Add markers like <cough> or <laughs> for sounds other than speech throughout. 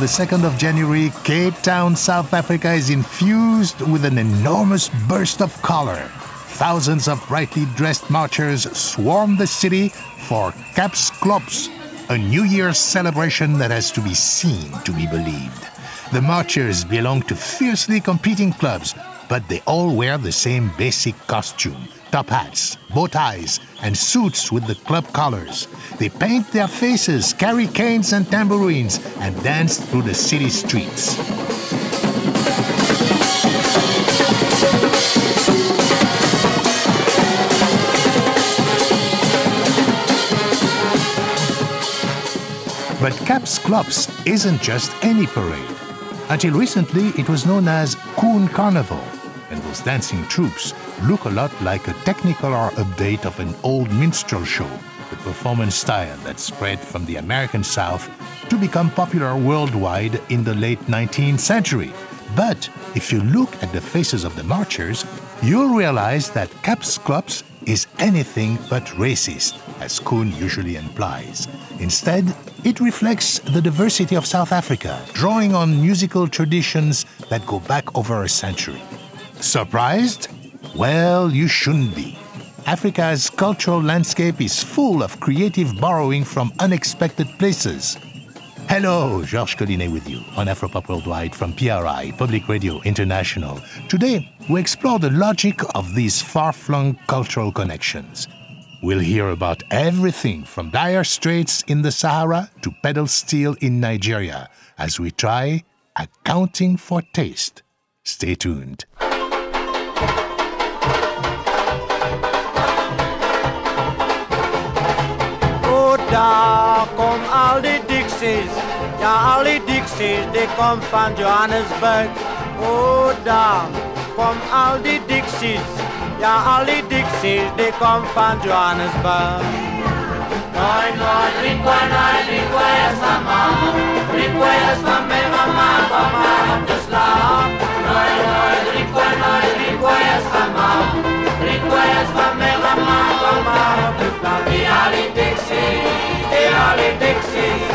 The 2nd of January, Cape Town, South Africa is infused with an enormous burst of color. Thousands of brightly dressed marchers swarm the city for Kaapse Klopse, a New Year's celebration that has to be seen to be believed. The marchers belong to fiercely competing clubs, but they all wear the same basic costume top hats, bow ties, and suits with the club colors. They paint their faces, carry canes and tambourines, and dance through the city streets. But Kaapse Klopse isn't just any parade. Until recently, it was known as Coon Carnival, and those dancing troops look a lot like a Technicolor update of an old minstrel show, the performance style that spread from the American South to become popular worldwide in the late 19th century. But if you look at the faces of the marchers, you'll realize that Kaapse Klopse is anything but racist, as Coon usually implies. Instead, it reflects the diversity of South Africa, drawing on musical traditions that go back over a century. Surprised? Well, you shouldn't be. Africa's cultural landscape is full of creative borrowing from unexpected places. Hello, Georges Collinet with you on Afropop Worldwide from PRI, Public Radio International. Today, we explore the logic of these far flung cultural connections. We'll hear about everything from dire straits in the Sahara to pedal steel in Nigeria as we try accounting for taste. Stay tuned. Daar kom al die Dixies. Ja, al die Dixies, die kom van Johannesburg. Oh, daar kom al die Dixies. Ja, al die Dixies, die kom van Johannesburg. Nooit, nooit, Rikwena, Rikwesa, mama. Rikwesa, me mama, mama, om te slaap. Nooit, nooit, Rikwena, Rikwesa, mama. Rikwesa, me mama, mama, om te slaap. Die al die Dixies,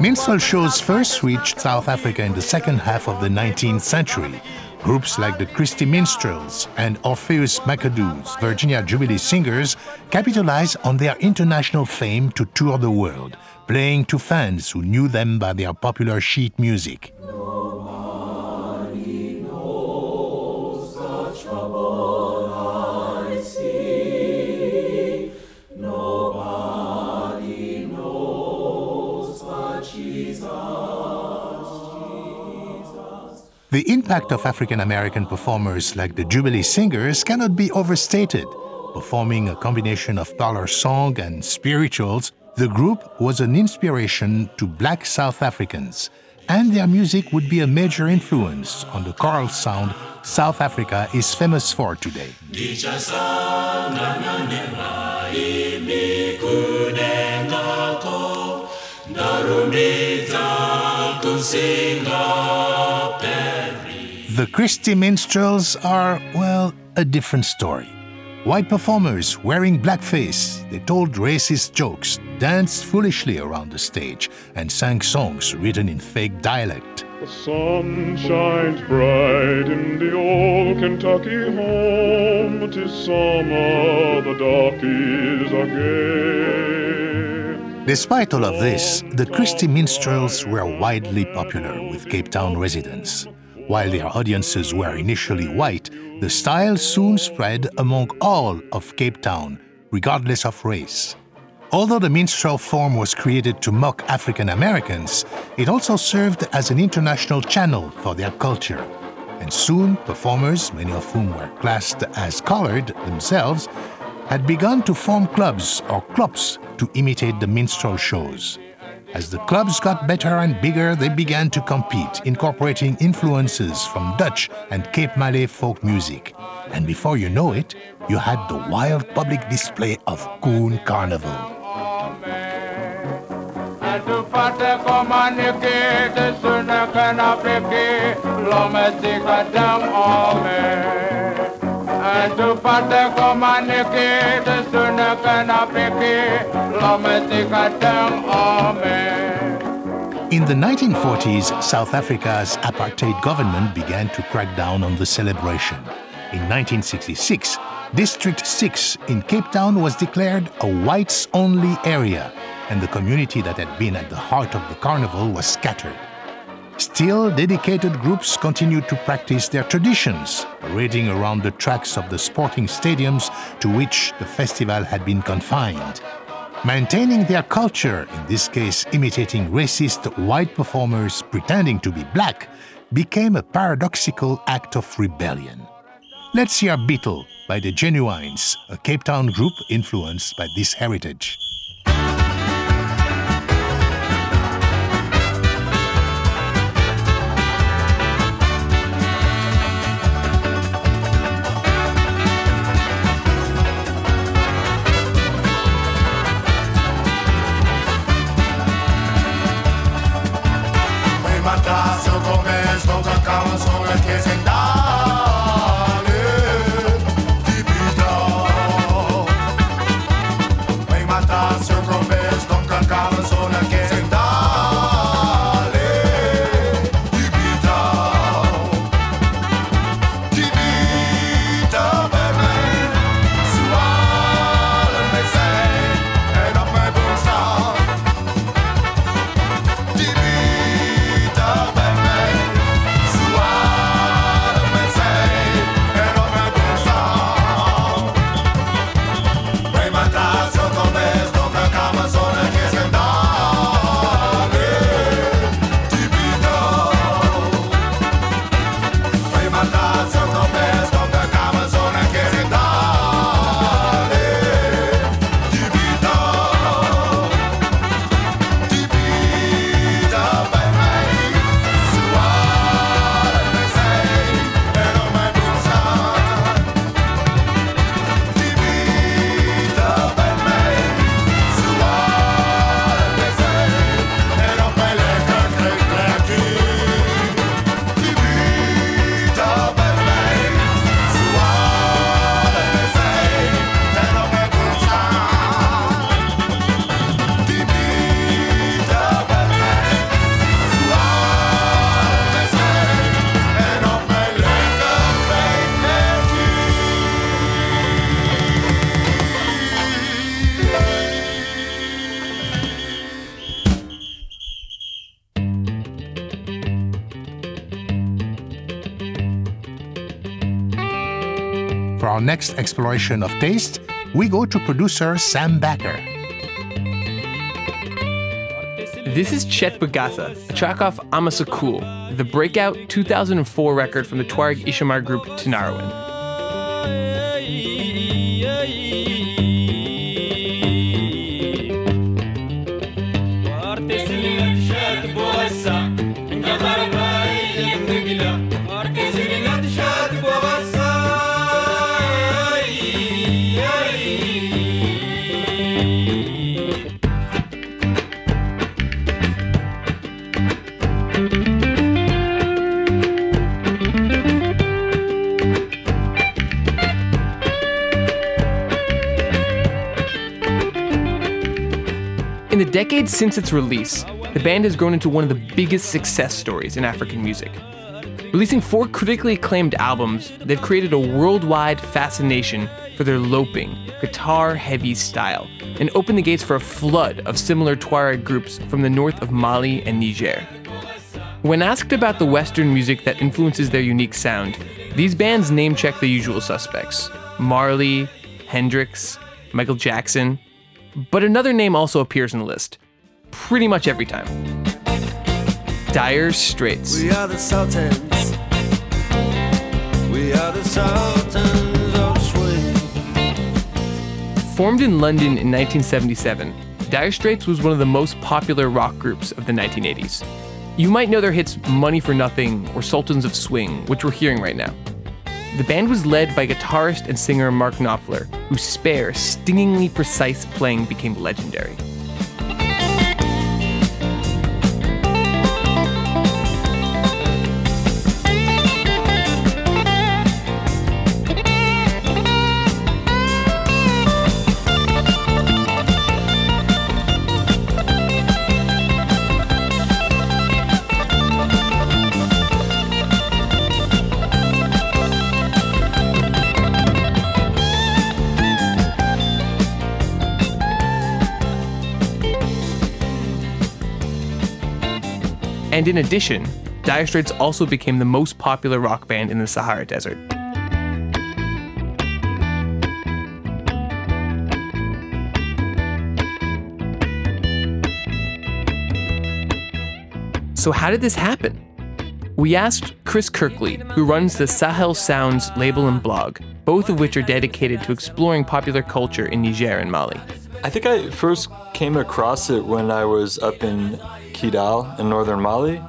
Minstrel shows first reached South Africa in the second half of the 19th century. Groups like the Christy Minstrels and Orpheus McAdoo's Virginia Jubilee Singers capitalized on their international fame to tour the world, playing to fans who knew them by their popular sheet music. The impact of African American performers like the Jubilee Singers cannot be overstated. Performing a combination of parlor song and spirituals, the group was an inspiration to black South Africans, and their music would be a major influence on the choral sound South Africa is famous for today. The Christy Minstrels are, well, a different story. White performers wearing blackface, they told racist jokes, danced foolishly around the stage, and sang songs written in fake dialect. The sun shines bright in the old Kentucky home. Tis summer, the darkies are gay. Despite all of this, the Christy Minstrels were widely popular with Cape Town residents. While their audiences were initially white, the style soon spread among all of Cape Town, regardless of race. Although the minstrel form was created to mock African Americans, it also served as an international channel for their culture. And soon, performers, many of whom were classed as colored themselves, had begun to form clubs or clubs to imitate the minstrel shows. As the clubs got better and bigger, they began to compete, incorporating influences from Dutch and Cape Malay folk music. And before you know it, you had the wild public display of Coon Carnival. Homme. In the 1940s, South Africa's apartheid government began to crack down on the celebration. In 1966, District 6 in Cape Town was declared a whites only area, and the community that had been at the heart of the carnival was scattered. Still, dedicated groups continued to practice their traditions, parading around the tracks of the sporting stadiums to which the festival had been confined. Maintaining their culture, in this case imitating racist white performers pretending to be black, became a paradoxical act of rebellion. Let's hear Beetle by the Genuines, a Cape Town group influenced by this heritage. Next exploration of taste, we go to producer Sam Backer. This is Chet Boghassa, a track off Amassakoul, the breakout 2004 record from the Tuareg Ishumar group Tinariwen. The decades since its release, the band has grown into one of the biggest success stories in African music. Releasing four critically acclaimed albums, they've created a worldwide fascination for their loping, guitar heavy style, and opened the gates for a flood of similar Tuareg groups from the north of Mali and Niger. When asked about the Western music that influences their unique sound, these bands name check the usual suspects Marley, Hendrix, Michael Jackson, but another name also appears in the list, pretty much every time. Dire Straits. We are the Sultans. We are the Sultans of Swing. Formed in London in 1977, Dire Straits was one of the most popular rock groups of the 1980s. You might know their hits Money for Nothing or Sultans of Swing, which we're hearing right now. The band was led by guitarist and singer Mark Knopfler, whose spare, stingingly precise playing became legendary. And in addition, Dire Straits also became the most popular rock band in the Sahara Desert. So, how did this happen? We asked Chris Kirkley, who runs the Sahel Sounds label and blog, both of which are dedicated to exploring popular culture in Niger and Mali. I think I first came across it when I was up in Kidal in northern Mali,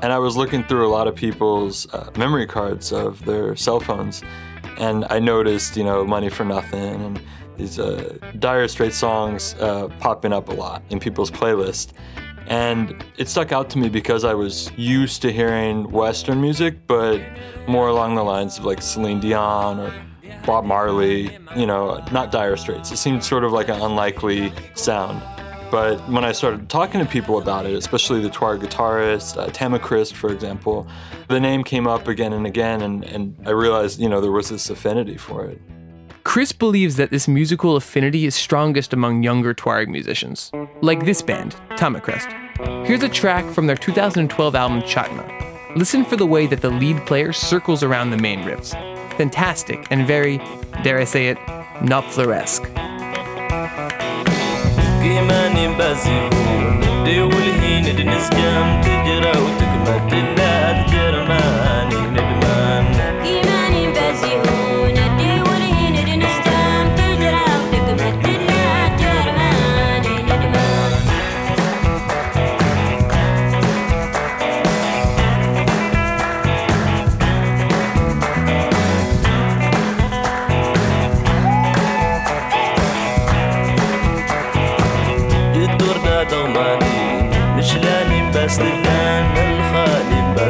and I was looking through a lot of people's uh, memory cards of their cell phones, and I noticed, you know, Money for Nothing and these uh, Dire Straits songs uh, popping up a lot in people's playlists. And it stuck out to me because I was used to hearing Western music, but more along the lines of like Celine Dion or Bob Marley, you know, not Dire Straits. It seemed sort of like an unlikely sound. But when I started talking to people about it, especially the Tuareg guitarist, uh, Tamikrest, for example, the name came up again and again, and, and I realized, you know, there was this affinity for it. Chris believes that this musical affinity is strongest among younger Tuareg musicians, like this band, Tamikrest. Here's a track from their 2012 album Chatma. Listen for the way that the lead player circles around the main riffs. Fantastic and very, dare I say it, Knopfler-esque.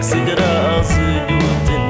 seguirá a seguir o tempo.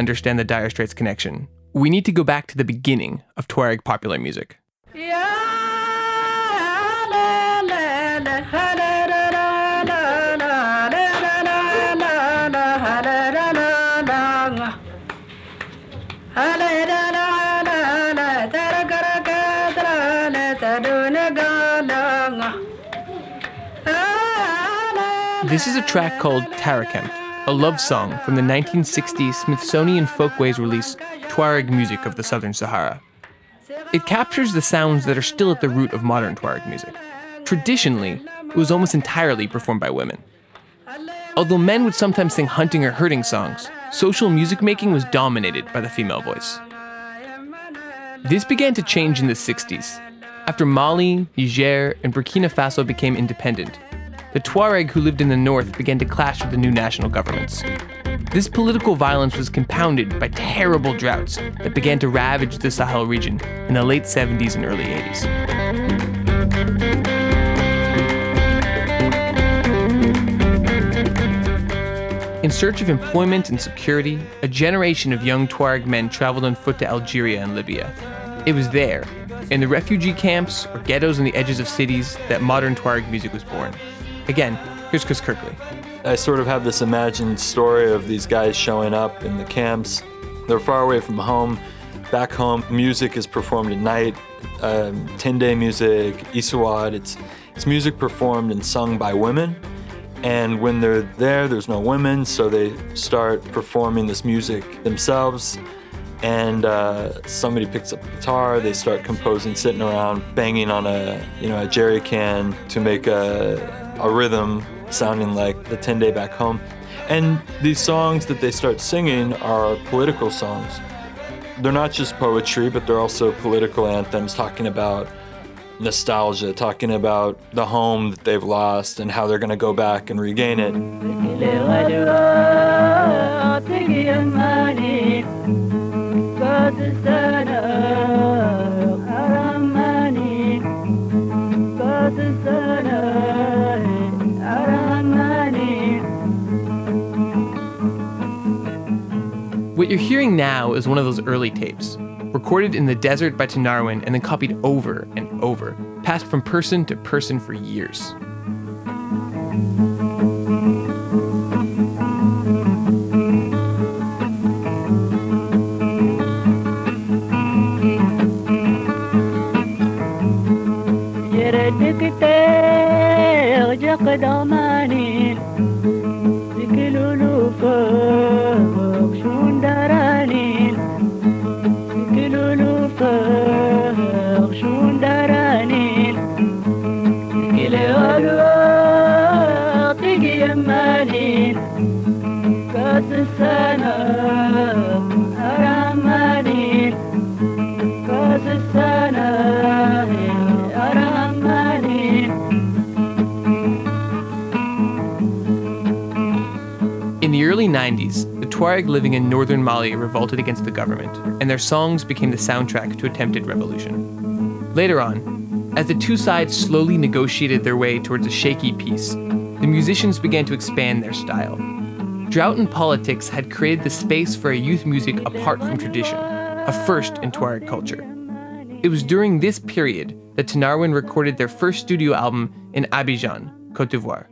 understand the Dire Straits connection, we need to go back to the beginning of Tuareg popular music. This is a track called Tarakent, a love song from the 1960s Smithsonian Folkways release Tuareg Music of the Southern Sahara. It captures the sounds that are still at the root of modern Tuareg music. Traditionally, it was almost entirely performed by women. Although men would sometimes sing hunting or herding songs, social music making was dominated by the female voice. This began to change in the 60s. After Mali, Niger, and Burkina Faso became independent, the Tuareg who lived in the north began to clash with the new national governments. This political violence was compounded by terrible droughts that began to ravage the Sahel region in the late 70s and early 80s. In search of employment and security, a generation of young Tuareg men traveled on foot to Algeria and Libya. It was there, in the refugee camps or ghettos on the edges of cities, that modern Tuareg music was born. Again, here's Chris Kirkley. I sort of have this imagined story of these guys showing up in the camps. They're far away from home. Back home, music is performed at night. Um, Tende music, Isawad. It's it's music performed and sung by women. And when they're there, there's no women, so they start performing this music themselves. And uh, somebody picks up a guitar. They start composing, sitting around, banging on a you know a jerry can to make a, a rhythm sounding like the Tende back home. And these songs that they start singing are political songs. They're not just poetry, but they're also political anthems talking about nostalgia, talking about the home that they've lost and how they're going to go back and regain it. Mm-hmm. What you're hearing now is one of those early tapes, recorded in the desert by Tinariwen and then copied over and over, passed from person to person for years. In Tuareg living in northern Mali revolted against the government, and their songs became the soundtrack to attempted revolution. Later on, as the two sides slowly negotiated their way towards a shaky peace, the musicians began to expand their style. Drought and politics had created the space for a youth music apart from tradition, a first in Tuareg culture. It was during this period that Tinariwen recorded their first studio album in Abidjan, Cote d'Ivoire.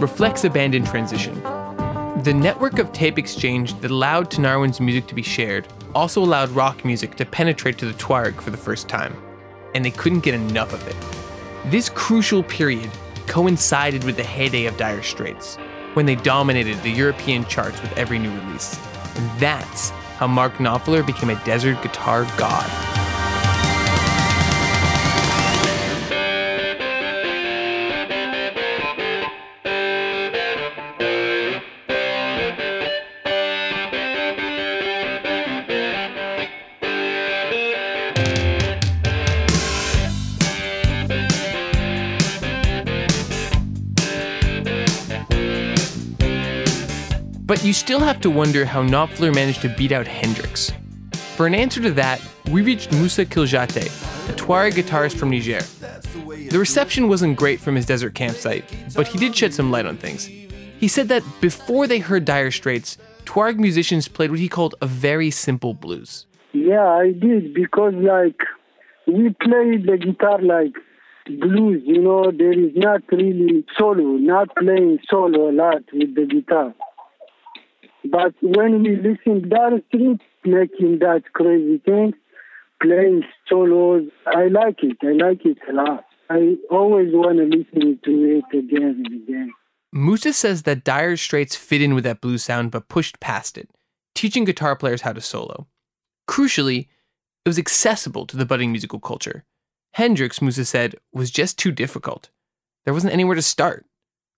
Reflects a band in transition. The network of tape exchange that allowed Tinariwen's music to be shared also allowed rock music to penetrate to the Tuareg for the first time, and they couldn't get enough of it. This crucial period coincided with the heyday of Dire Straits, when they dominated the European charts with every new release. And that's how Mark Knopfler became a desert guitar god. You still have to wonder how Knopfler managed to beat out Hendrix. For an answer to that, we reached Moussa Kiljate, a Tuareg guitarist from Niger. The reception wasn't great from his desert campsite, but he did shed some light on things. He said that before they heard Dire Straits, Tuareg musicians played what he called a very simple blues. Yeah, I did because like we play the guitar like blues, you know, there is not really solo, not playing solo a lot with the guitar. But when we listen Dire Straits making that crazy thing, playing solos, I like it. I like it a lot. I always want to listen to it again and again. Musa says that Dire Straits fit in with that blues sound but pushed past it, teaching guitar players how to solo. Crucially, it was accessible to the budding musical culture. Hendrix, Musa said, was just too difficult. There wasn't anywhere to start.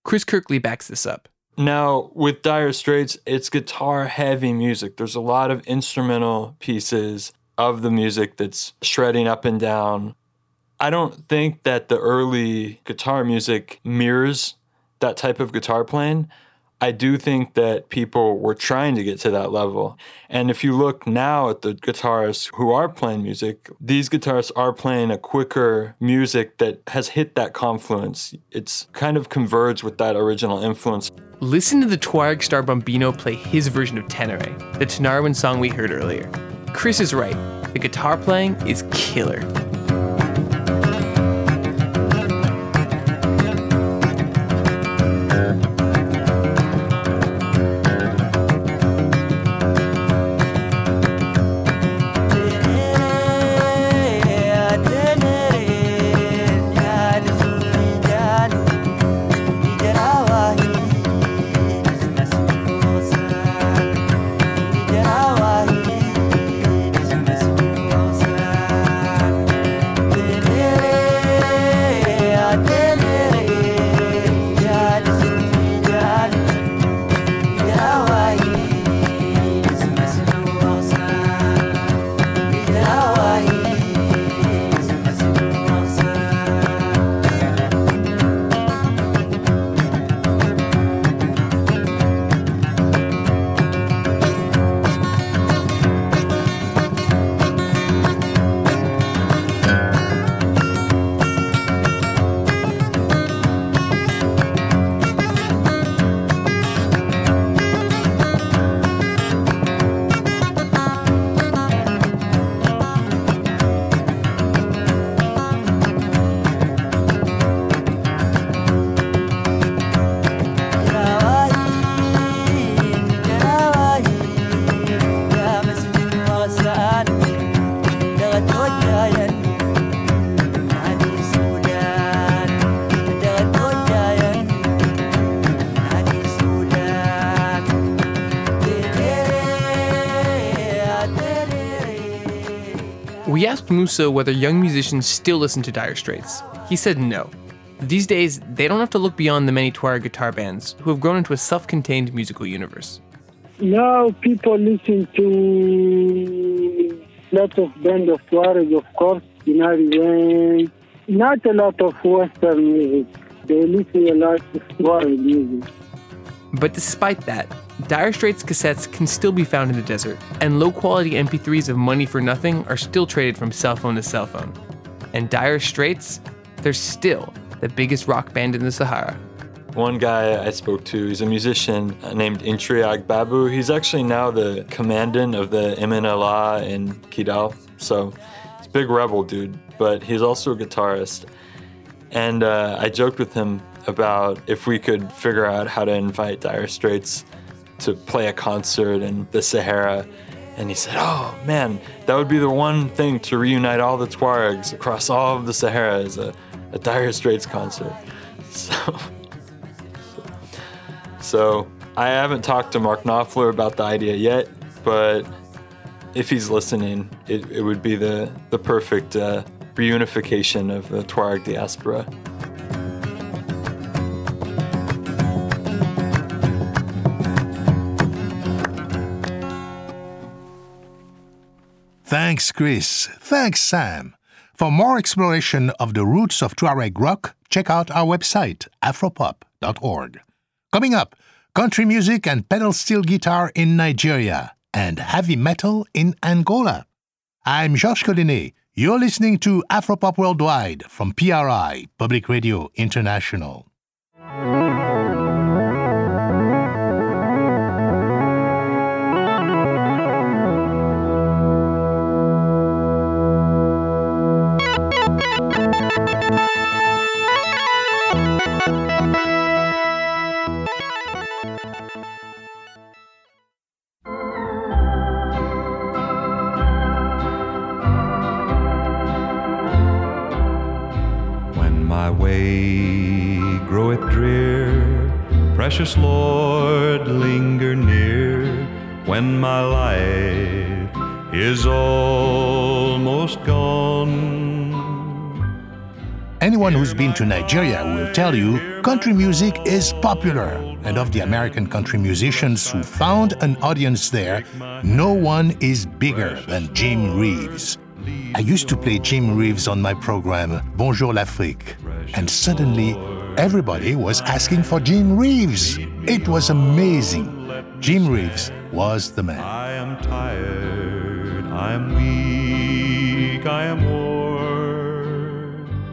Chris Kirkley backs this up. Now, with Dire Straits, it's guitar heavy music. There's a lot of instrumental pieces of the music that's shredding up and down. I don't think that the early guitar music mirrors that type of guitar playing. I do think that people were trying to get to that level. And if you look now at the guitarists who are playing music, these guitarists are playing a quicker music that has hit that confluence. It's kind of converged with that original influence. Listen to the Tuareg star Bombino play his version of Tenere, the Tinariwen song we heard earlier. Chris is right. The guitar playing is killer. Musa whether young musicians still listen to Dire Straits. He said no. These days, they don't have to look beyond the many Tuareg guitar bands who have grown into a self contained musical universe. Now people listen to lots of band of Tuareg, of course, Inari Wayne. Not a lot of Western music. They listen a lot of Tuareg music. But despite that, Dire Straits cassettes can still be found in the desert, and low quality MP3s of Money for Nothing are still traded from cell phone to cell phone. And Dire Straits, they're still the biggest rock band in the Sahara. One guy I spoke to, he's a musician named Intri Babu. He's actually now the commandant of the MNLA in Kidal. So he's a big rebel dude, but he's also a guitarist. And uh, I joked with him about if we could figure out how to invite Dire Straits to play a concert in the Sahara. And he said, Oh man, that would be the one thing to reunite all the Tuaregs across all of the Sahara is a, a Dire Straits concert. <laughs> So, So I haven't talked to Mark Knopfler about the idea yet, but if he's listening, it, it would be the, the perfect uh, reunification of the Tuareg diaspora. Thanks, Chris. Thanks, Sam. For more exploration of the roots of Tuareg rock, check out our website, afropop.org. Coming up, country music and pedal steel guitar in Nigeria and heavy metal in Angola. I'm Georges Collinet. You're listening to Afropop Worldwide from PRI, Public Radio International. Precious Lord, linger near. When my life is almost gone. Anyone who's been to Nigeria will tell you country music is popular, and of the American country musicians who found an audience there, no one is bigger than Jim Reeves. I used to play Jim Reeves on my program, Bonjour l'Afrique, and suddenly everybody was asking for Jim Reeves. It was amazing. Jim Reeves was the man. I am tired, I am weak, I am worn.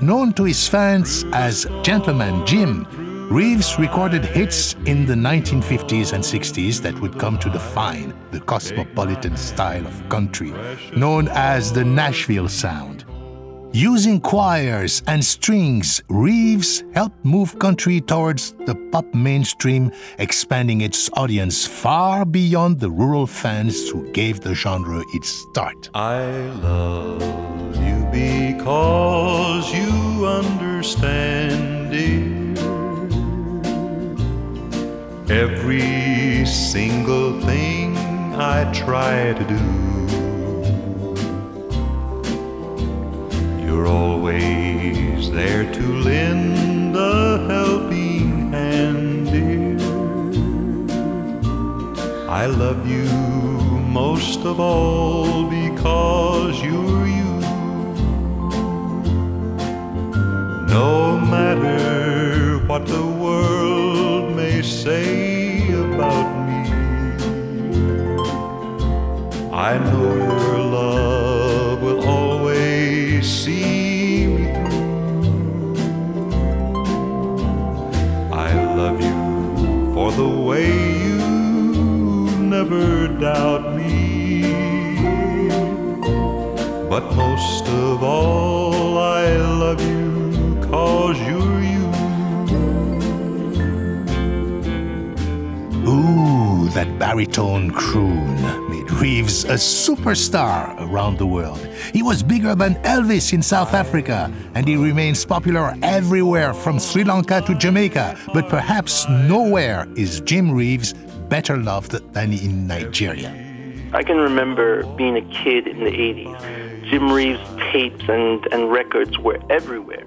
Known to his fans as Gentleman Jim, Reeves recorded hits in the 1950s and 60s that would come to define the cosmopolitan style of country, known as the Nashville Sound. Using choirs and strings, Reeves helped move country towards the pop mainstream, expanding its audience far beyond the rural fans who gave the genre its start. I love you because you understand. Every single thing I try to do, you're always there to lend a helping hand, dear. I love you most of all because you're you. No matter what the world may say about me, I know your love the way you never doubt me. But most of all, I love you cause you're you. Ooh, that baritone croon Reeves a superstar around the world. He was bigger than Elvis in South Africa, and he remains popular everywhere from Sri Lanka to Jamaica. But perhaps nowhere is Jim Reeves better loved than in Nigeria. I can remember being a kid in the 80s. Jim Reeves tapes and, and records were everywhere.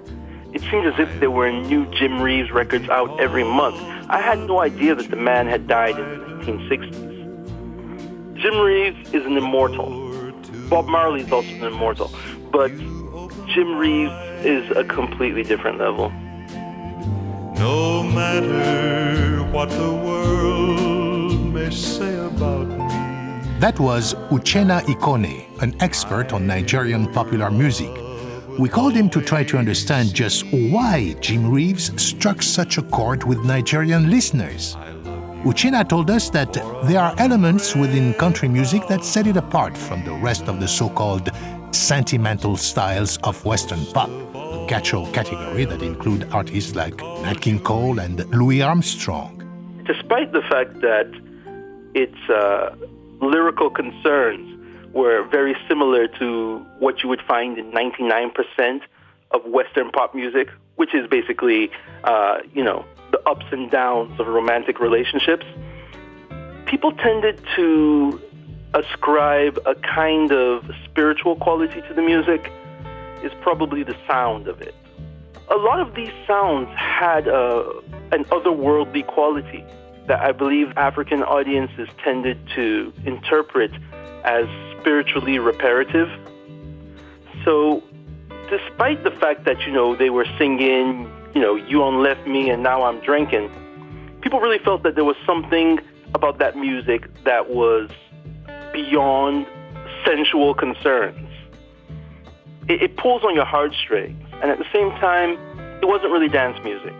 It seemed as if there were new Jim Reeves records out every month. I had no idea that the man had died in the 1960s. Jim Reeves is an immortal. Bob Marley is also an immortal. But Jim Reeves is a completely different level. No matter what the world may say about me. That was Uchenna Ikonne, an expert on Nigerian popular music. We called him to try to understand just why Jim Reeves struck such a chord with Nigerian listeners. Uchenna told us that there are elements within country music that set it apart from the rest of the so called sentimental styles of Western pop, a catch-all category that include artists like Nat King Cole and Louis Armstrong. Despite the fact that its uh, lyrical concerns were very similar to what you would find in 99% of Western pop music, which is basically, uh, you know, ups and downs of romantic relationships, people tended to ascribe a kind of spiritual quality to the music, is probably the sound of it. A lot of these sounds had uh, an otherworldly quality that I believe African audiences tended to interpret as spiritually reparative. So, despite the fact that, you know, they were singing, you know, you on left me and now I'm drinking, people really felt that there was something about that music that was beyond sensual concerns. It, it pulls on your heartstrings, and at the same time, it wasn't really dance music.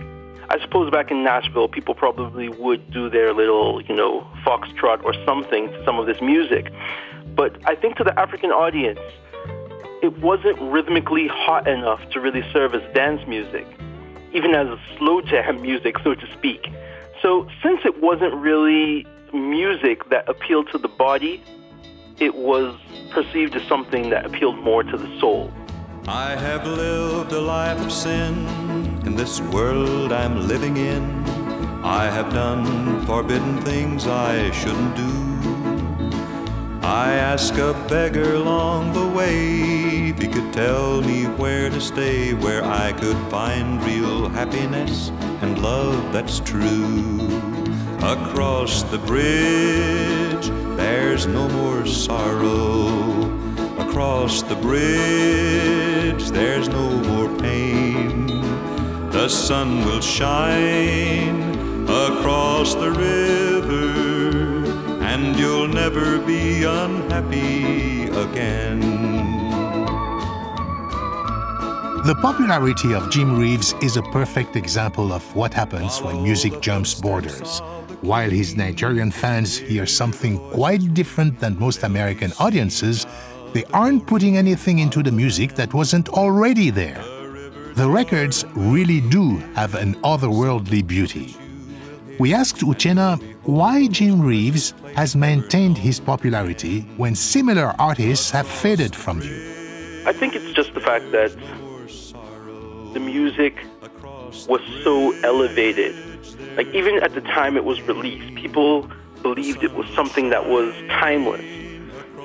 I suppose back in Nashville, people probably would do their little, you know, foxtrot or something to some of this music. But I think to the African audience, it wasn't rhythmically hot enough to really serve as dance music, even as a slow jam music, so to speak. So, since it wasn't really music that appealed to the body, it was perceived as something that appealed more to the soul. I have lived a life of sin in this world I'm living in. I have done forbidden things I shouldn't do. I asked a beggar along the way if he could tell me where to stay, where I could find real happiness and love that's true. Across the bridge, there's no more sorrow. Across the bridge, there's no more pain. The sun will shine across the river, and you'll never be unhappy again. The popularity of Jim Reeves is a perfect example of what happens when music jumps borders. While his Nigerian fans hear something quite different than most American audiences, they aren't putting anything into the music that wasn't already there. The records really do have an otherworldly beauty. We asked Uchenna why Jim Reeves has maintained his popularity when similar artists have faded from view. I think it's just the fact that the music was so elevated. Like, even at the time it was released, people believed it was something that was timeless,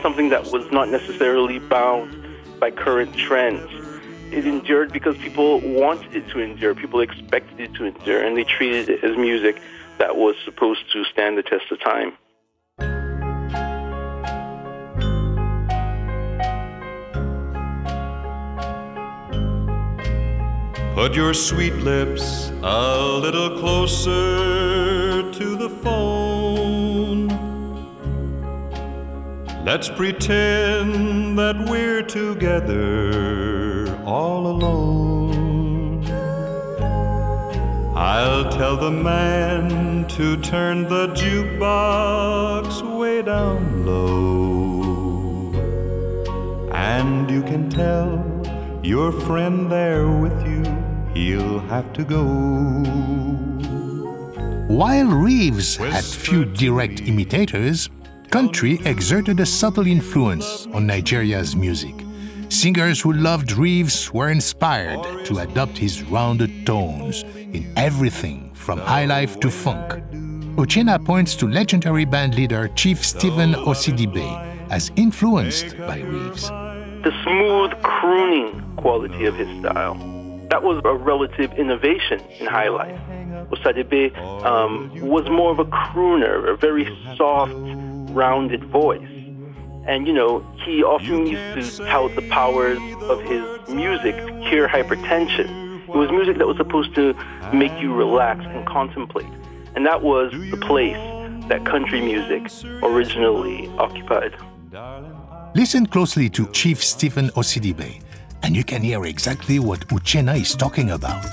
something that was not necessarily bound by current trends. It endured because people wanted it to endure, people expected it to endure, and they treated it as music that was supposed to stand the test of time. Put your sweet lips a little closer to the phone. Let's pretend that we're together all alone. I'll tell the man to turn the jukebox way down low. And you can tell your friend there with you, he'll have to go. While Reeves had few direct imitators, country exerted a subtle influence on Nigeria's music. Singers who loved Reeves were inspired to adopt his rounded tones in everything from highlife to funk. Uchenna points to legendary band leader Chief Stephen Osadebe as influenced by Reeves. the smooth crooning quality of his style. That was a relative innovation in high life. Osadebe um, was more of a crooner, a very soft, rounded voice. And, you know, he often used to tout the powers of his music to cure hypertension. It was music that was supposed to make you relax and contemplate. And that was the place that country music originally occupied. Listen closely to Chief Stephen Osadebe, and you can hear exactly what Uchenna is talking about.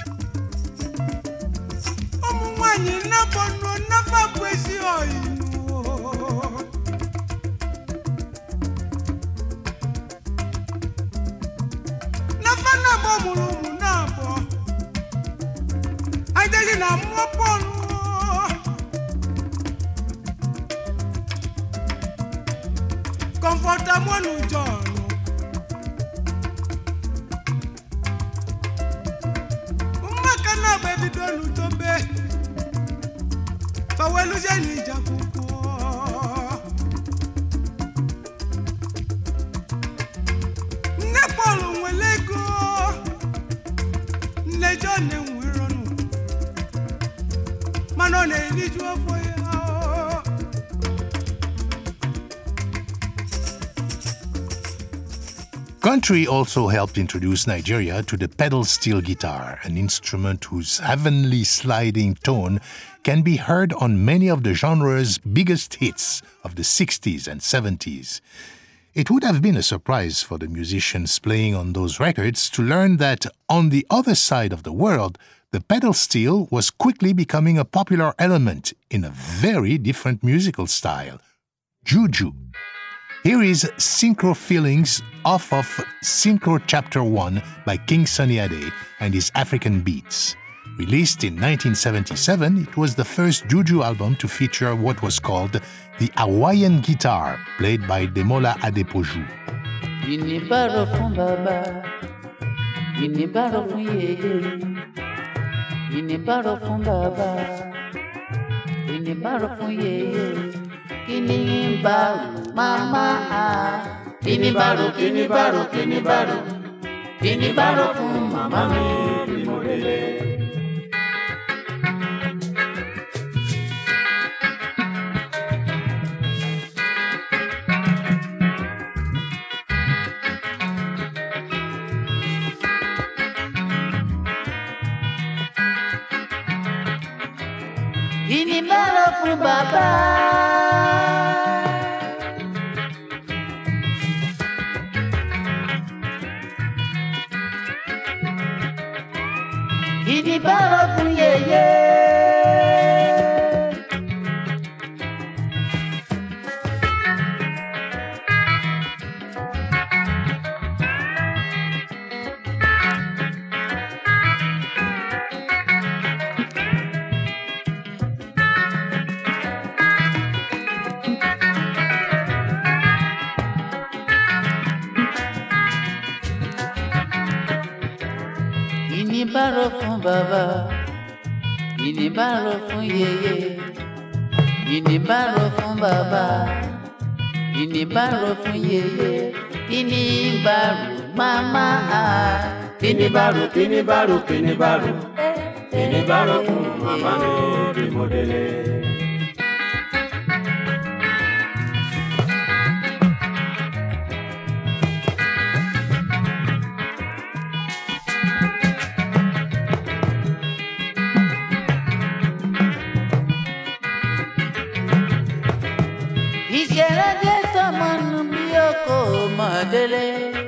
Deli na mopon Comforta monu jono Umakana baby dolu tobe Fawelu jeni jakuko Nepolu mwelego Nejo ne na-eriju afọ Country also helped introduce Nigeria to the pedal steel guitar, an instrument whose heavenly sliding tone can be heard on many of the genre's biggest hits of the 60s and 70s. It would have been a surprise for the musicians playing on those records to learn that on the other side of the world, the pedal steel was quickly becoming a popular element in a very different musical style juju. Here is Synchro Feelings off of Synchro Chapter 1 by King Sunny Ade and his African Beats. Released in 1977, it was the first Juju album to feature what was called the Hawaiian guitar, played by Demola Adepoju. ìníbàárọ̀ fún bàbá ìníbàárọ̀ fún yèyé ìníbàárọ̀ fún bàbá ìníbàárọ̀ fún yèyé kini ń bá màmá a. ìníbàárọ̀ kíníbàárọ̀ kíníbàárọ̀ ìníbàárọ̀ fún màmá mi bí mo délé. Ìníbàárọ̀ fún bàbá. ìníbàárọ̀ ìníbàárọ̀ ìníbàárọ̀ ìníbàárọ̀ ìníbàárọ̀ fún màmá mi bí mo délé. ìṣẹ̀rẹ̀jẹ̀ sọmọnù bí ọkọ̀ mọ̀délé. ìṣẹ̀rẹ̀jẹ̀ sọmọnù bí ọkọ̀ mọ̀délé.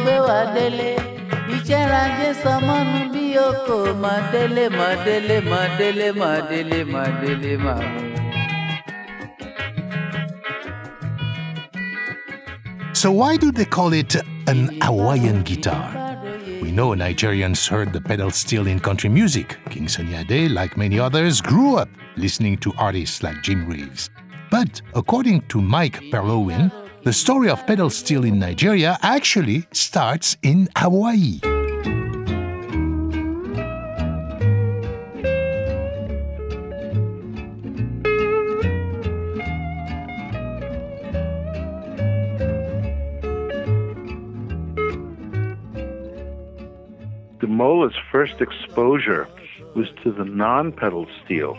Gbé wa délé. ìṣẹ̀rẹ̀jẹ̀ sọmọnù bí ọkọ̀ mọ̀délé mọ̀délé mọ̀délé mọ̀délé mọ̀délé mọ̀délé. So, why do they call it an Hawaiian guitar? We know Nigerians heard the pedal steel in country music. King Sunny Ade, like many others, grew up listening to artists like Jim Reeves. But according to Mike Perlowin, the story of pedal steel in Nigeria actually starts in Hawaii. Demola's first exposure was to the non-pedal steel.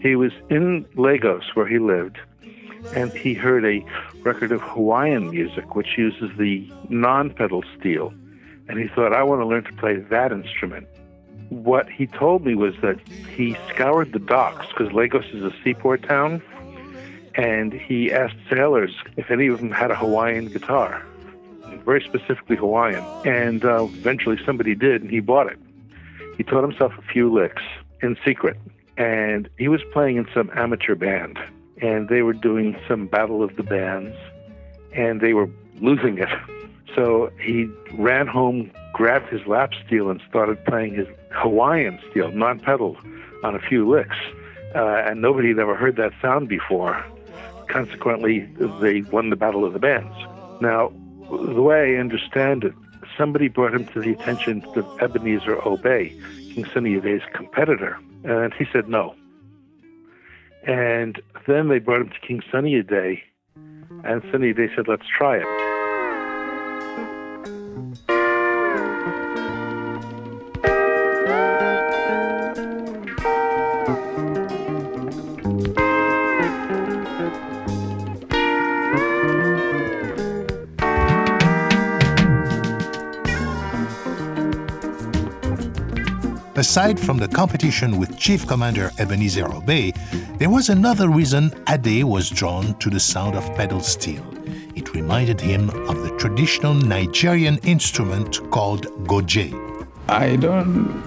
He was in Lagos where he lived, and he heard a record of Hawaiian music which uses the non-pedal steel, and he thought, I want to learn to play that instrument. What he told me was that he scoured the docks because Lagos is a seaport town, and he asked sailors if any of them had a Hawaiian guitar very specifically Hawaiian. And uh, eventually somebody did, and he bought it. He taught himself a few licks in secret. And he was playing in some amateur band. And they were doing some battle of the bands. And they were losing it. So he ran home, grabbed his lap steel, and started playing his Hawaiian steel, non pedal, on a few licks. uh, and nobody had ever heard that sound before. Consequently, they won the Battle of the Bands. Now, the way I understand it, somebody brought him to the attention of Ebenezer Obey, King Sunny Ade's competitor, and he said no. And then they brought him to King Sunny Ade, and Sunny Ade said, let's try it. Aside from the competition with Chief Commander Ebenezer Obey, there was another reason Ade was drawn to the sound of pedal steel. It reminded him of the traditional Nigerian instrument called goje. I don't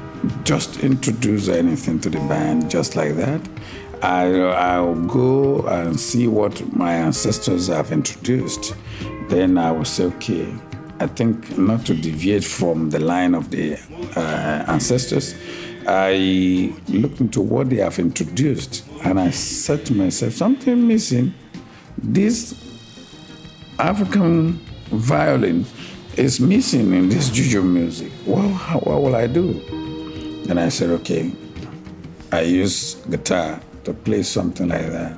just introduce anything to the band just like that. I, I'll go and see what my ancestors have introduced. Then I will say, okay, I think not to deviate from the line of the uh, ancestors, I looked into what they have introduced and I said to myself, something missing. This African violin is missing in this juju music. Well, how, what will I do? And I said, okay, I use guitar to play something like that.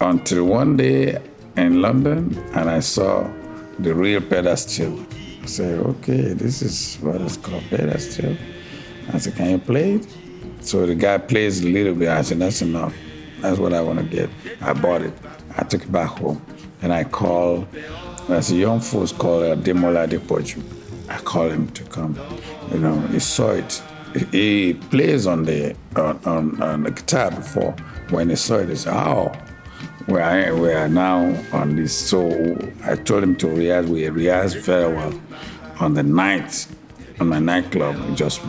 Until one day in London, and I saw the real pedal steel. I said, okay, this is what is called pedal steel. I said, can you play it? So the guy plays a little bit. I said, that's enough. That's what I want to get. I bought it. I took it back home. And I called, as a young folks called uh, Demola Depoju. I called him to come. You know, he saw it. He, he plays on the on, on, on the guitar before. When he saw it, he said, oh, we are, we are now on this. So I told him to rehearse. We rehearsed very well on the night, on my nightclub. I just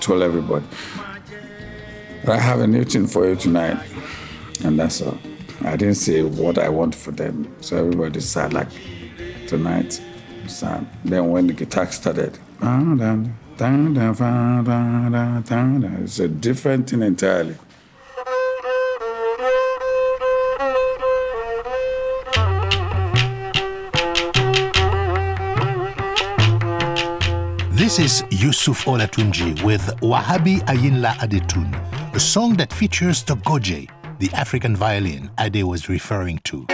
told everybody, I have a new tune for you tonight. And that's all. I didn't say what I want for them. So everybody sat like, tonight, sat. Then when the guitar started, it's a different thing entirely. This is Yusuf Olatunji with Wahabi Ayinla Adetun, a song that features the goje, the African violin Ade was referring to.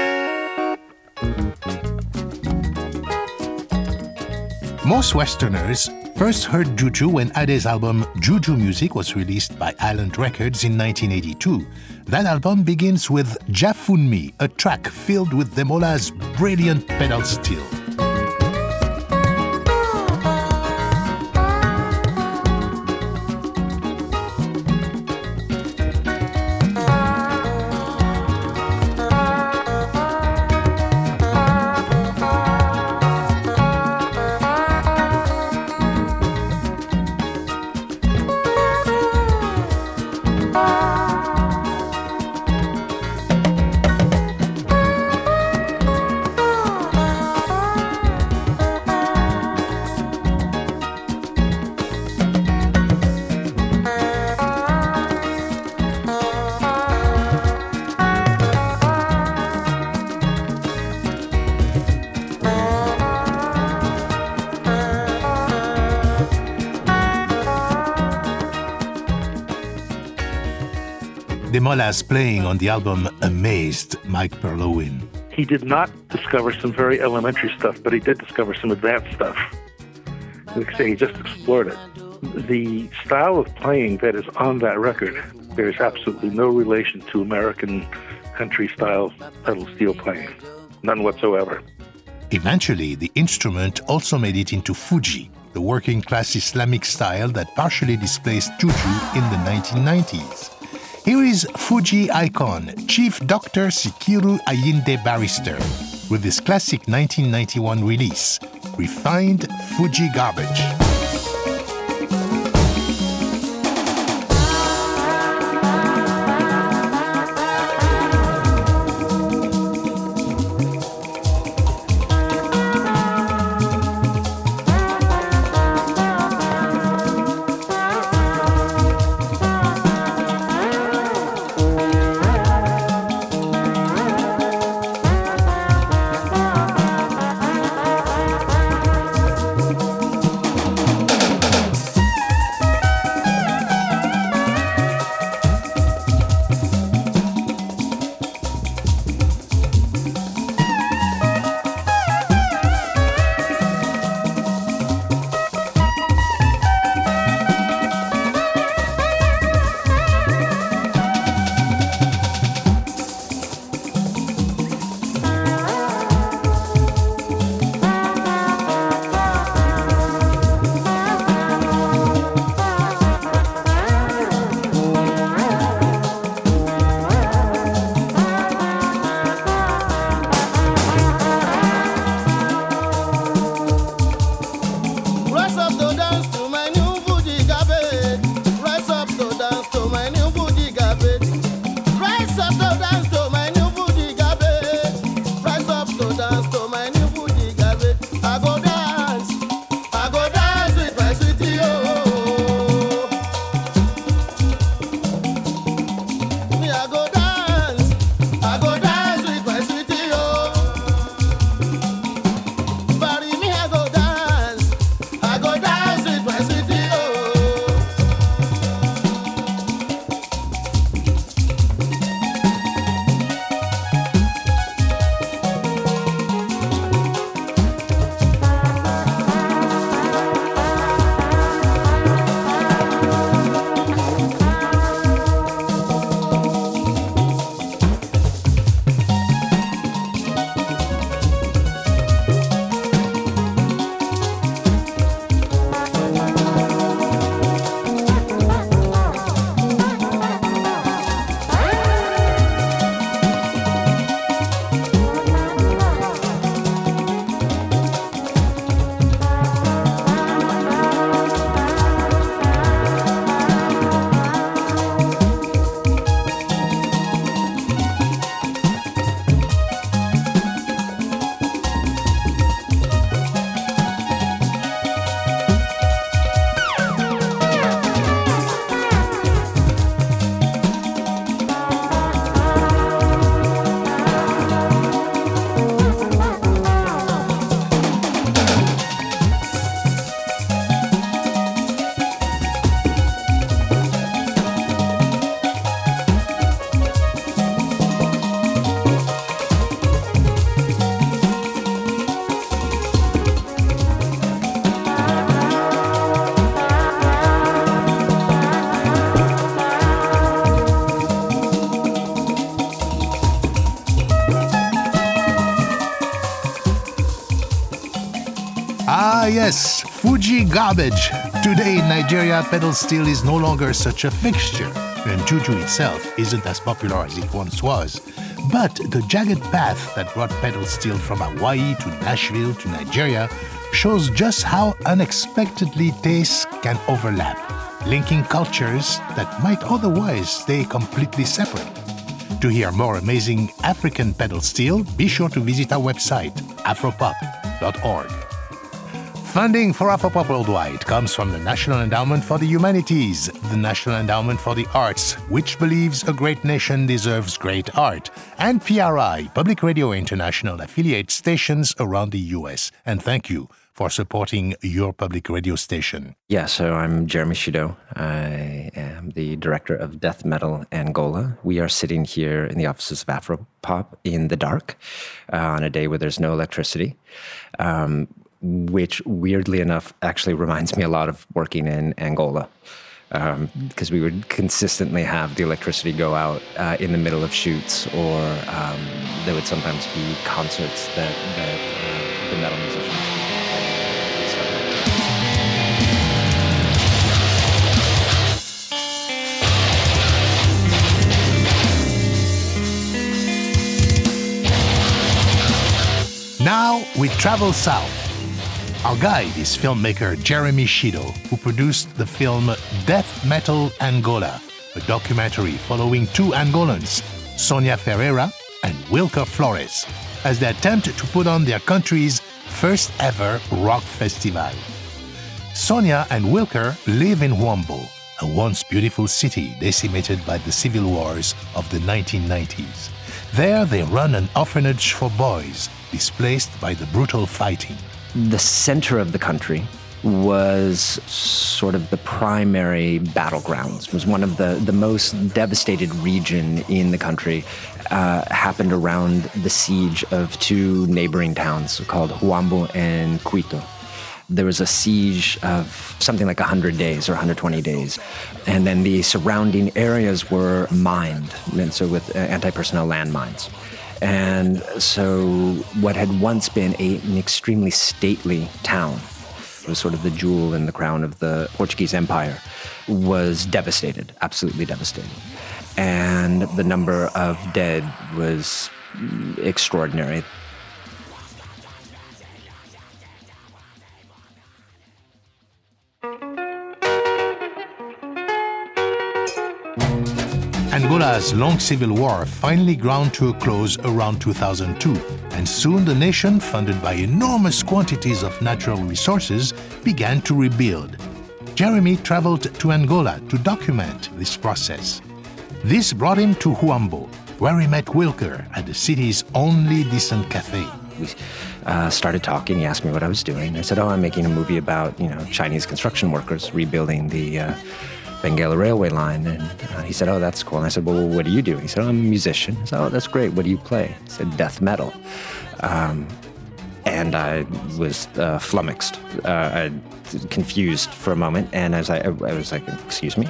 Most Westerners first heard Juju when Ade's album Juju Music was released by Island Records in 1982. That album begins with Jafunmi, a track filled with Demola's brilliant pedal steel. Demola's playing on the album amazed Mike Perlowin. He did not discover some very elementary stuff, but he did discover some advanced stuff. Like I say, he just explored it. The style of playing that is on that record bears absolutely no relation to American country style pedal steel playing. None whatsoever. Eventually, the instrument also made it into Fuji, the working class Islamic style that partially displaced Juju in the 1990s. Here is Fuji icon, Chief Dr. Sikiru Ayinde Barrister, with his classic 1991 release, Refined Fuji Garbage. Fuji garbage. Today in Nigeria, pedal steel is no longer such a fixture, and Juju itself isn't as popular as it once was. But the jagged path that brought pedal steel from Hawaii to Nashville to Nigeria shows just how unexpectedly tastes can overlap, linking cultures that might otherwise stay completely separate. To hear more amazing African pedal steel, be sure to visit our website, afropop.org. Funding for Afropop Worldwide comes from the National Endowment for the Humanities, the National Endowment for the Arts, which believes a great nation deserves great art, and PRI, Public Radio International affiliate stations around the US. And thank you for supporting your public radio station. Yeah, so I'm Jeremy Xido. I am the director of Death Metal Angola. We are sitting here in the offices of Afropop in the dark uh, on a day where there's no electricity, um, which weirdly enough actually reminds me a lot of working in Angola. Because we would consistently have the electricity go out uh, in the middle of shoots, or um, there would sometimes be concerts that, that uh, the metal musicians. Now we travel south. Our guide is filmmaker Jeremy Xido, who produced the film Death Metal Angola, a documentary following two Angolans, Sonia Ferreira and Wilker Flores, as they attempt to put on their country's first ever rock festival. Sonia and Wilker live in Huambo, a once beautiful city decimated by the civil wars of the 1990s. There they run an orphanage for boys displaced by the brutal fighting. The center of the country was sort of the primary battlegrounds was one of the, the most devastated region in the country uh, happened around the siege of two neighboring towns called Huambo and Kuito there was a siege of something like 100 days or 120 days and then the surrounding areas were mined and so with uh, anti-personnel landmines and so, what had once been a, an extremely stately town, was sort of the jewel in the crown of the Portuguese Empire, was devastated, absolutely devastated. And the number of dead was mm, extraordinary. Angola's long civil war finally ground to a close around 2002, and soon the nation, funded by enormous quantities of natural resources, began to rebuild. Jeremy traveled to Angola to document this process. This brought him to Huambo, where he met Wilker at the city's only decent cafe. We uh, started talking. He asked me what I was doing. I said, "Oh, I'm making a movie about you know Chinese construction workers rebuilding the uh, Benguela railway line." And uh, he said, "Oh, that's cool." And I said, "Well, what do you do?" He said, "I'm a musician." I said, "Oh, that's great. What do you play?" He said, "Death metal." Um, and I was uh, flummoxed, uh, confused for a moment. And I, I was like, "Excuse me,"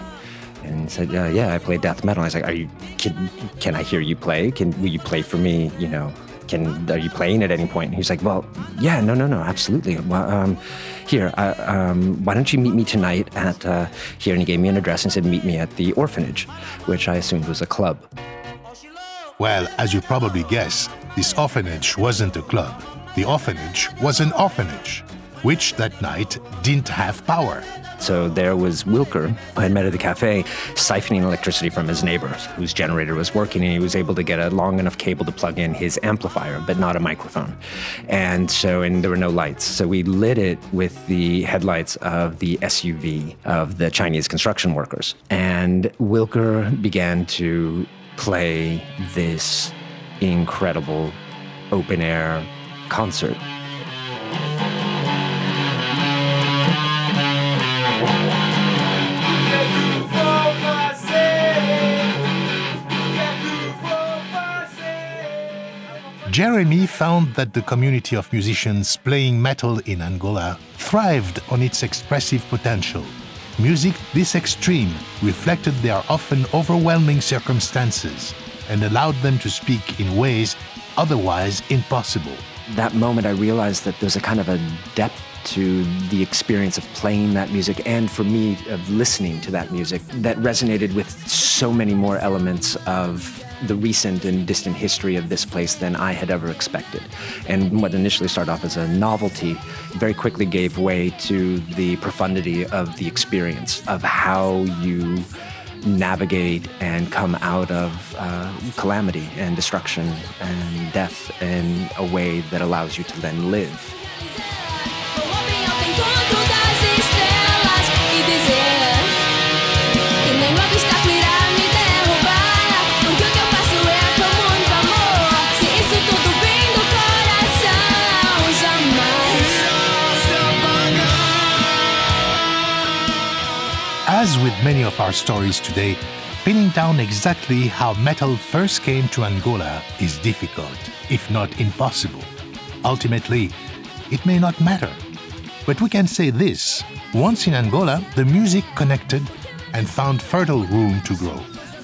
and said, uh, "Yeah, I play death metal." I was like, "Are you? Can, can I hear you play? Can will you play for me? You know, can are you playing at any point?" And he's like, "Well, yeah, no, no, no, absolutely. Well, um, here, uh, um, why don't you meet me tonight at uh, here?" And he gave me an address and said, "Meet me at the orphanage," which I assumed was a club. Well, as you probably guess, this orphanage wasn't a club. The orphanage was an orphanage, which that night didn't have power. So there was Wilker, who had met at the cafe, siphoning electricity from his neighbors, whose generator was working, and he was able to get a long enough cable to plug in his amplifier, but not a microphone. And so, and there were no lights. So we lit it with the headlights of the SUV of the Chinese construction workers. And Wilker began to play this incredible open air concert. Jeremy found that the community of musicians playing metal in Angola thrived on its expressive potential. Music this extreme reflected their often overwhelming circumstances and allowed them to speak in ways otherwise impossible. that moment, I realized that there's a kind of a depth to the experience of playing that music and for me of listening to that music that resonated with so many more elements of the recent and distant history of this place than I had ever expected. And what initially started off as a novelty very quickly gave way to the profundity of the experience of how you navigate and come out of uh, calamity and destruction and death in a way that allows you to then live. As with many of our stories today, pinning down exactly how metal first came to Angola is difficult, if not impossible. Ultimately, it may not matter. But we can say this once in Angola, the music connected and found fertile room to grow.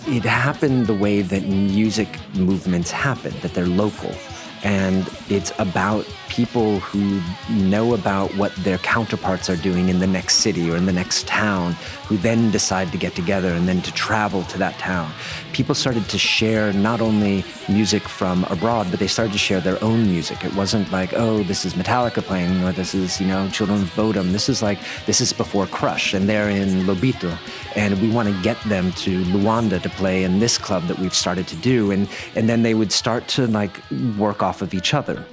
It happened the way that music movements happen, that they're local. And it's about people who know about what their counterparts are doing in the next city or in the next town, who then decide to get together and then to travel to that town. People started to share not only music from abroad, but they started to share their own music. It wasn't like, oh, this is Metallica playing, or this is, you know, Children of Bodom. This is like, this is before Crush, and they're in Lobito. And we want to get them to Luanda to play in this club that we've started to do. And, and then they would start to like work off of each other.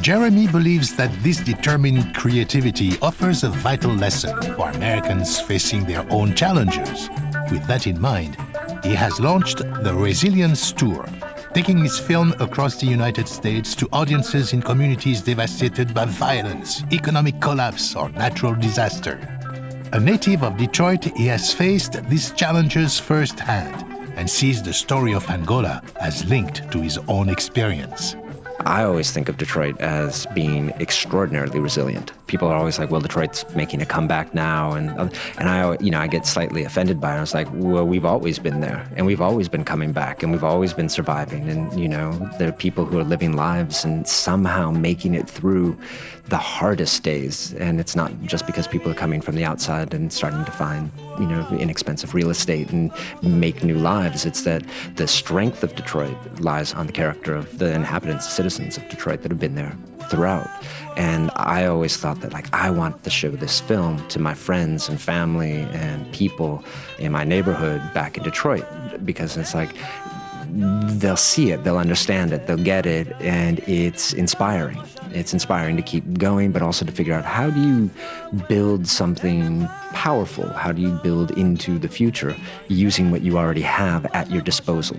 Jeremy believes that this determined creativity offers a vital lesson for Americans facing their own challenges. With that in mind, he has launched the Resilience Tour, taking his film across the United States to audiences in communities devastated by violence, economic collapse, or natural disaster. A native of Detroit, he has faced these challenges firsthand and sees the story of Angola as linked to his own experience. I always think of Detroit as being extraordinarily resilient. People are always like, "Well, Detroit's making a comeback now," and and I, you know, I get slightly offended by it. I was like, "Well, we've always been there, and we've always been coming back, and we've always been surviving, and you know, there are people who are living lives and somehow making it through the hardest days, and it's not just because people are coming from the outside and starting to find, you know, inexpensive real estate and make new lives. It's that the strength of Detroit lies on the character of the inhabitants, citizens of Detroit that have been there throughout. And I always thought that, like, I want to show this film to my friends and family and people in my neighborhood back in Detroit because it's like, they'll see it, they'll understand it, they'll get it, and it's inspiring. It's inspiring to keep going, but also to figure out how do you build something powerful? How do you build into the future using what you already have at your disposal?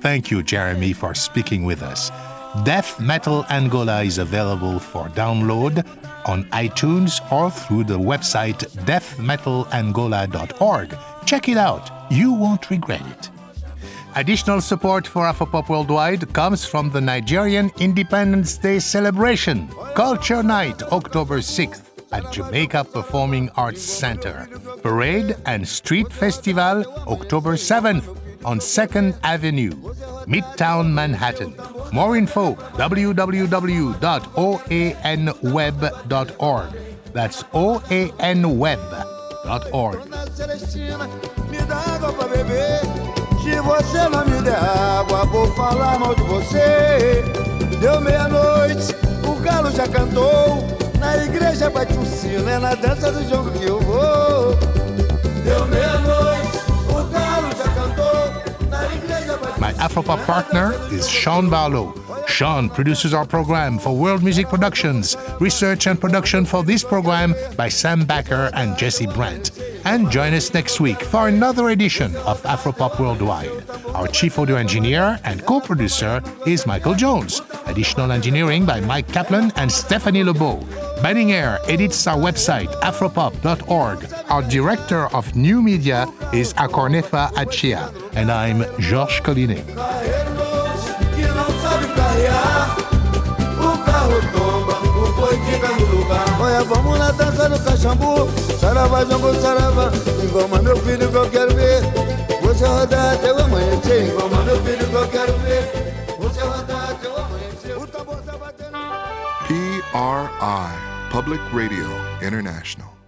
Thank you, Jeremy, for speaking with us. Death Metal Angola is available for download on iTunes or through the website deathmetalangola.org. Check it out, you won't regret it. Additional support for Afropop Worldwide comes from the Nigerian Independence Day celebration, Culture Night, October 6th at Jamaica Performing Arts Center, Parade and Street Festival, October 7th on 2nd Avenue, Midtown Manhattan. More info www.oanweb.org. That's oanweb.org. Se você não me der água, vou falar mal de você. Deu meia-noite, o galo já cantou. Na igreja bate sino, é na dança do jogo que eu vou. Deu meia-noite, Afropop partner is Sean Barlow. Sean produces our program for World Music Productions, research and production for this program by Sam Backer and Jesse Brandt. And join us next week for another edition of Afropop Worldwide. Our chief audio engineer and co producer is Michael Jones. Additional engineering by Mike Kaplan and Stephanie Lebeau. Banning Eyre edits our website, afropop.org. Our director of new media is Akornefa Achia. And I'm Georges Collinet. vamos cachambu. Saravá. Engoma, meu filho, ver. Você rodar até o amanhecer. Engoma, meu filho. PRI, Public Radio International.